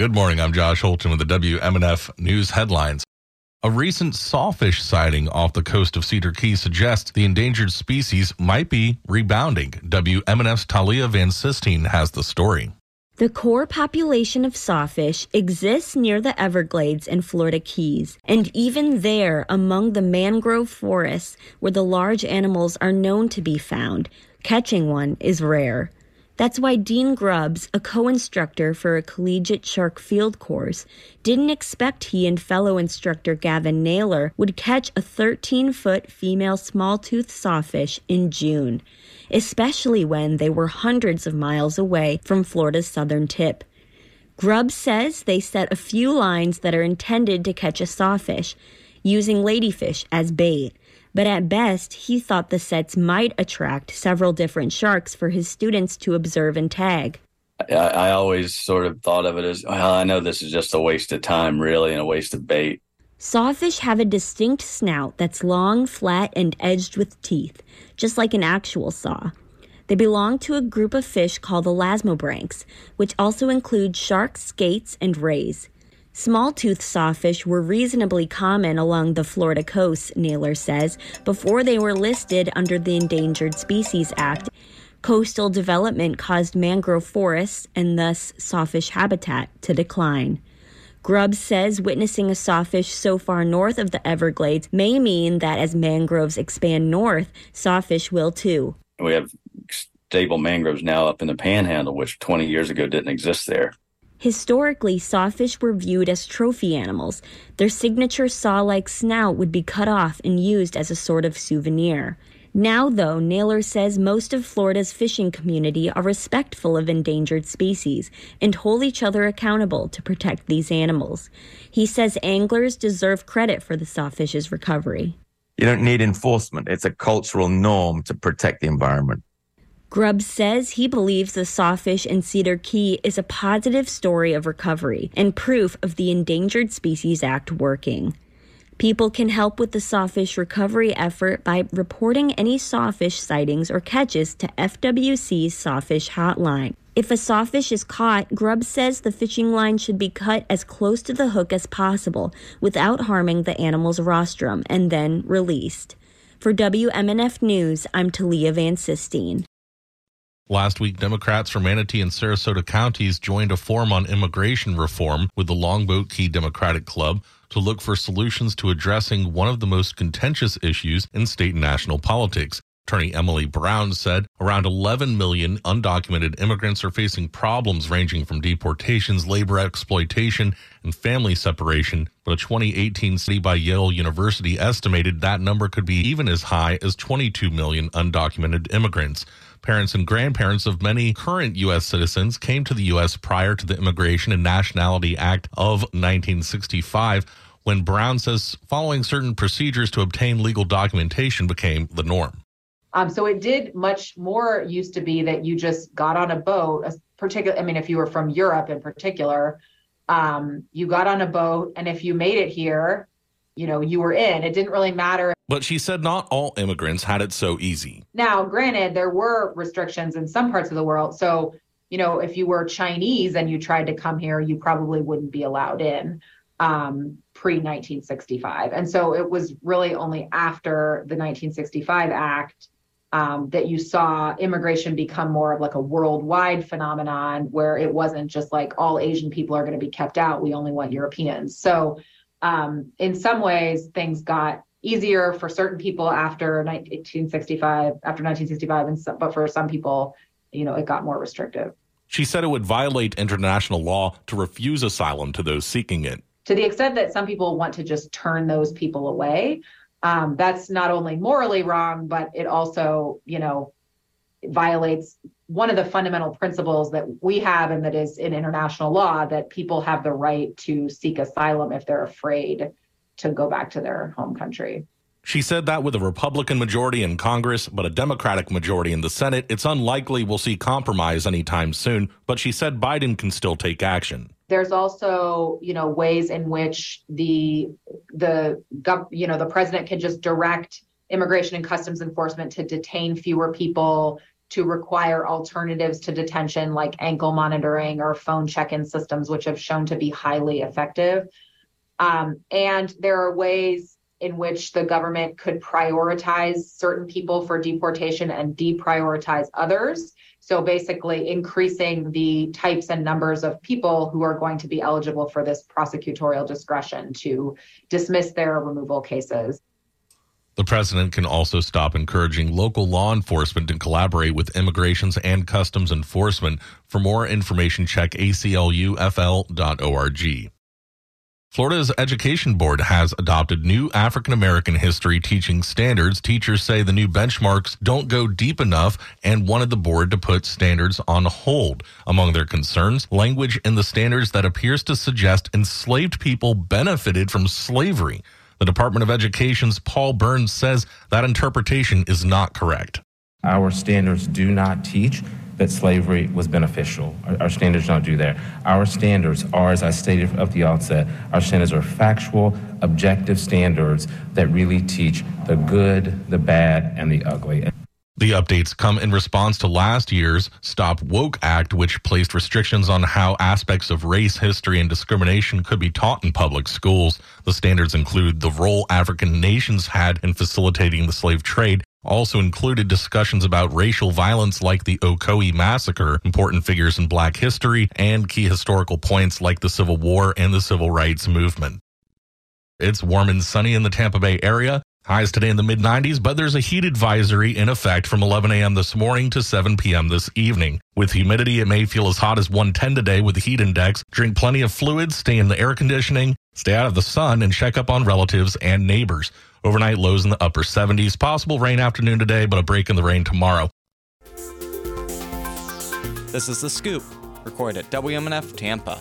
Good morning. I'm Josh Holton with the WMNF News headlines. A recent sawfish sighting off the coast of Cedar Key suggests the endangered species might be rebounding. WMNF's Talia Van Sistine has the story. The core population of sawfish exists near the Everglades and Florida Keys, and even there, among the mangrove forests where the large animals are known to be found, catching one is rare. That's why Dean Grubbs, a co instructor for a collegiate shark field course, didn't expect he and fellow instructor Gavin Naylor would catch a 13 foot female small-toothed sawfish in June, especially when they were hundreds of miles away from Florida's southern tip. Grubbs says they set a few lines that are intended to catch a sawfish, using ladyfish as bait but at best, he thought the sets might attract several different sharks for his students to observe and tag. I, I, always sort of thought of it as, well, I know this is just a waste of time, really, and a waste of bait. Sawfish have a distinct snout that's long, flat, and edged with teeth, just like an actual saw. They belong to a group of fish called the elasmobranchs, which also include sharks, skates, and rays. Small-toothed sawfish were reasonably common along the Florida coast, Naylor says, before they were listed under the Endangered Species Act. Coastal development caused mangrove forests and thus sawfish habitat to decline. Grubbs says witnessing a sawfish so far north of the Everglades may mean that as mangroves expand north, sawfish will too. We have stable mangroves now up in the panhandle, which 20 years ago didn't exist there. Historically, sawfish were viewed as trophy animals. Their signature saw like snout would be cut off and used as a sort of souvenir. Now, though, Naylor says most of Florida's fishing community are respectful of endangered species and hold each other accountable to protect these animals. He says anglers deserve credit for the sawfish's recovery. You don't need enforcement, it's a cultural norm to protect the environment. Grubbs says he believes the sawfish in Cedar Key is a positive story of recovery and proof of the Endangered Species Act working. People can help with the sawfish recovery effort by reporting any sawfish sightings or catches to FWC's Sawfish Hotline. If a sawfish is caught, Grubbs says the fishing line should be cut as close to the hook as possible without harming the animal's rostrum and then released. For WMNF News, I'm Talia Van Sistine. Last week, Democrats from Manatee and Sarasota counties joined a forum on immigration reform with the Longboat Key Democratic Club to look for solutions to addressing one of the most contentious issues in state and national politics. Attorney Emily Brown said around 11 million undocumented immigrants are facing problems ranging from deportations, labor exploitation, and family separation. But a 2018 study by Yale University estimated that number could be even as high as 22 million undocumented immigrants. Parents and grandparents of many current U.S. citizens came to the U.S. prior to the Immigration and Nationality Act of 1965 when Brown says following certain procedures to obtain legal documentation became the norm. Um, so it did much more used to be that you just got on a boat, particular. I mean, if you were from Europe in particular, um, you got on a boat, and if you made it here, you know, you were in. It didn't really matter. But she said not all immigrants had it so easy. Now, granted, there were restrictions in some parts of the world. So, you know, if you were Chinese and you tried to come here, you probably wouldn't be allowed in um, pre 1965. And so it was really only after the 1965 Act um, that you saw immigration become more of like a worldwide phenomenon where it wasn't just like all Asian people are going to be kept out. We only want Europeans. So, um, in some ways, things got easier for certain people after 1965, after 1965, and some, but for some people, you know, it got more restrictive. She said it would violate international law to refuse asylum to those seeking it. To the extent that some people want to just turn those people away, um, that's not only morally wrong, but it also, you know, violates one of the fundamental principles that we have and that is in international law that people have the right to seek asylum if they're afraid to go back to their home country. She said that with a Republican majority in Congress, but a Democratic majority in the Senate, it's unlikely we'll see compromise anytime soon. But she said Biden can still take action. There's also, you know, ways in which the the you know the president can just direct immigration and customs enforcement to detain fewer people to require alternatives to detention like ankle monitoring or phone check in systems, which have shown to be highly effective. Um, and there are ways in which the government could prioritize certain people for deportation and deprioritize others. So basically, increasing the types and numbers of people who are going to be eligible for this prosecutorial discretion to dismiss their removal cases. The president can also stop encouraging local law enforcement to collaborate with immigrations and customs enforcement. For more information, check aclufl.org. Florida's Education Board has adopted new African American history teaching standards. Teachers say the new benchmarks don't go deep enough and wanted the board to put standards on hold. Among their concerns, language in the standards that appears to suggest enslaved people benefited from slavery. The Department of Education's Paul Burns says that interpretation is not correct. Our standards do not teach that slavery was beneficial. Our, our, standards don't do that. Our standards are, as I stated at the outset, our standards are factual, objective standards that really teach the good, the bad, and the ugly. The updates come in response to last year's Stop Woke Act, which placed restrictions on how aspects of race, history, and discrimination could be taught in public schools. The standards include the role African nations had in facilitating the slave trade also included discussions about racial violence like the Ocoee Massacre, important figures in black history, and key historical points like the Civil War and the Civil Rights Movement. It's warm and sunny in the Tampa Bay area. Highs today in the mid 90s, but there's a heat advisory in effect from 11 a.m. this morning to 7 p.m. this evening. With humidity, it may feel as hot as 110 today with the heat index. Drink plenty of fluids, stay in the air conditioning, stay out of the sun, and check up on relatives and neighbors. Overnight lows in the upper 70s. Possible rain afternoon today, but a break in the rain tomorrow. This is The Scoop, recorded at WMNF Tampa.